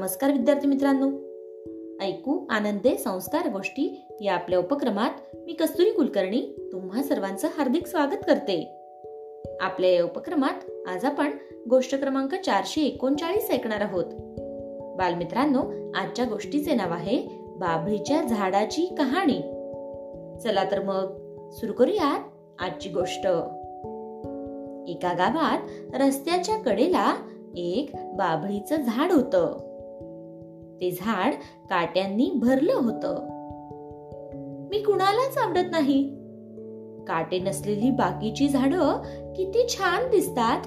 नमस्कार विद्यार्थी मित्रांनो. ऐकू आनंदे संस्कार गोष्टी या आपल्या उपक्रमात मी कस्तुरी कुलकर्णी तुम्हा सर्वांचं हार्दिक स्वागत करते. आपल्या या उपक्रमात आज आपण गोष्ट क्रमांक चारशे एकोणचाळीस ऐकणार आहोत. बालमित्रांनो आजच्या गोष्टीचे नाव आहे बाभळीच्या झाडाची कहाणी. चला तर मग सुरू करूयात आजची गोष्ट. एका गावात रस्त्याच्या कडेला एक बाभळीचं झाड होतं. ते झाड काट्यांनी भरलं होत. मी कुणालाच आवडत नाही. काटे नसलेली बाकीची झाड किती छान दिसतात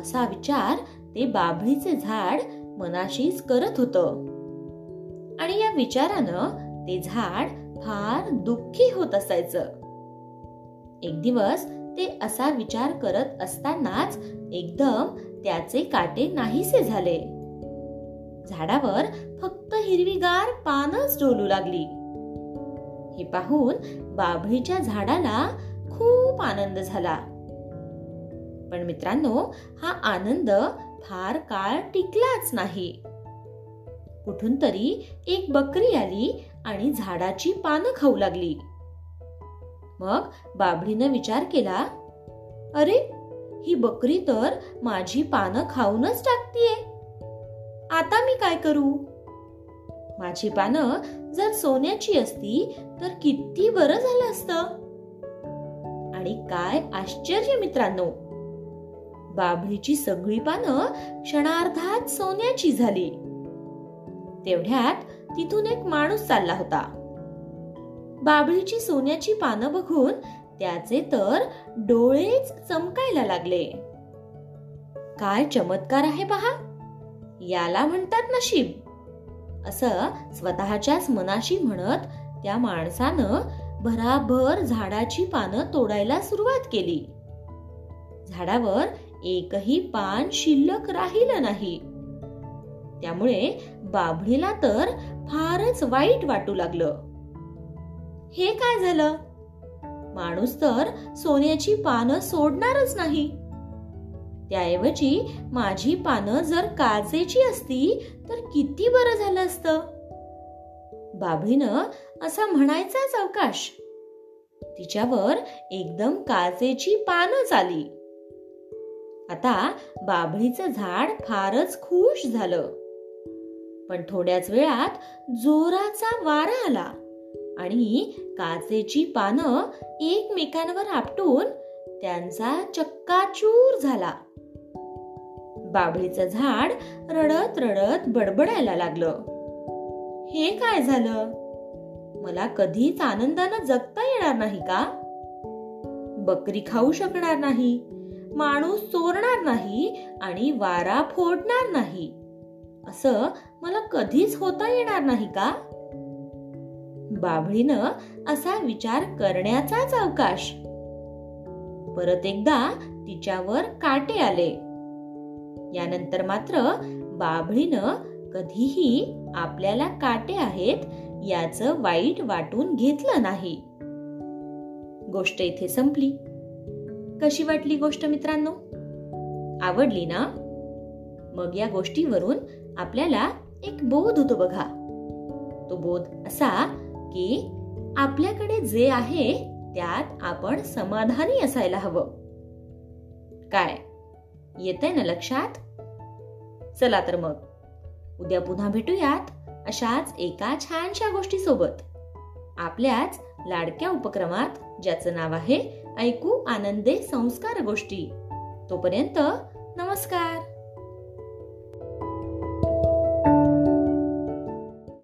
असा विचार ते बाभळीचे झाड मनाशीच करत होत. आणि या विचारानं ते झाड फार दुःखी होत असायचं. एक दिवस ते असा विचार करत असतानाच एकदम त्याचे काटे नाहीसे झाले. झाडावर फक्त हिरवीगार पानच डोलू लागली. हे पाहून बाभळीच्या झाडाला खूप आनंद झाला. पण मित्रांनो हा आनंद फार काळ टिकलाच नाही. कुठून तरी एक बकरी आली आणि झाडाची पानं खाऊ लागली. मग बाभळीनं विचार केला अरे ही बकरी तर माझी पानं खाऊनच टाकतीये. आता मी काय करू? माझी पानं जर सोन्याची असती तर किती बरं झालं असत? आणि काय आश्चर्य मित्रांनो! बाभळीची सगळी पानं क्षणार्धात सोन्याची झाली. तेवढ्यात तिथून एक माणूस चालला होता. बाभळीची सोन्याची पानं बघून त्याचे तर डोळेच चमकायला लागले. काय चमत्कार आहे पहा! याला म्हणतात नशीब. असं स्वतःच्याच मनाशी म्हणत त्या माणसानं भराभर झाडाची पानं तोडायला सुरुवात केली. झाडावर एकही पान शिल्लक राहिलं नाही. त्यामुळे बाभळीला तर फारच वाईट वाटू लागलं. हे काय झालं? माणूस तर सोन्याची पानं सोडणारच नाही. त्याऐवजी माझी पानं जर काचेची असती तर किती बरं झालं असतं? बाभळीनं असा म्हणायचाच अवकाश. तिच्यावर एकदम काचेची पानं आली. आता बाभळीचं झाड फारच खुश झालं. पण थोड्याच वेळात जोराचा वारा आला आणि काचेची पानं एकमेकांवर आपटून त्यांचा चक्काचूर झाला. बाभळीचं झाड रडत रडत बडबडायला लागलं. हे काय झालं? मला कधीच आनंदानं जगता येणार नाही का? बकरी खाऊ शकणार नाही माणूस चोरणार नाही आणि वारा फोडणार नाही. असं मला कधीच होता येणार नाही का? बाभळीनं असा विचार करण्याचाच अवकाश परत एकदा तिच्यावर काटे आले. यानंतर मात्र बाभळीनं कधीही आपल्याला काटे आहेत याच वाईट वाटून घेतलं नाही. गोष्ट इथे संपली. कशी वाटली गोष्ट मित्रांनो? आवडली ना? मग या गोष्टीवरून आपल्याला एक बोध होतो बघा. तो बोध असा की आपल्याकडे जे आहे त्यात आपण समाधानी असायला हवं. काय? येतंय ना लक्षात? चला तर मग. उद्या पुन्हा भेटूयात अशाच एका छानशा गोष्टी सोबत आपल्याच लाडक्या उपक्रमात ज्याचं नाव आहे ऐकू आनंदे संस्कार गोष्टी. तोपर्यंत नमस्कार.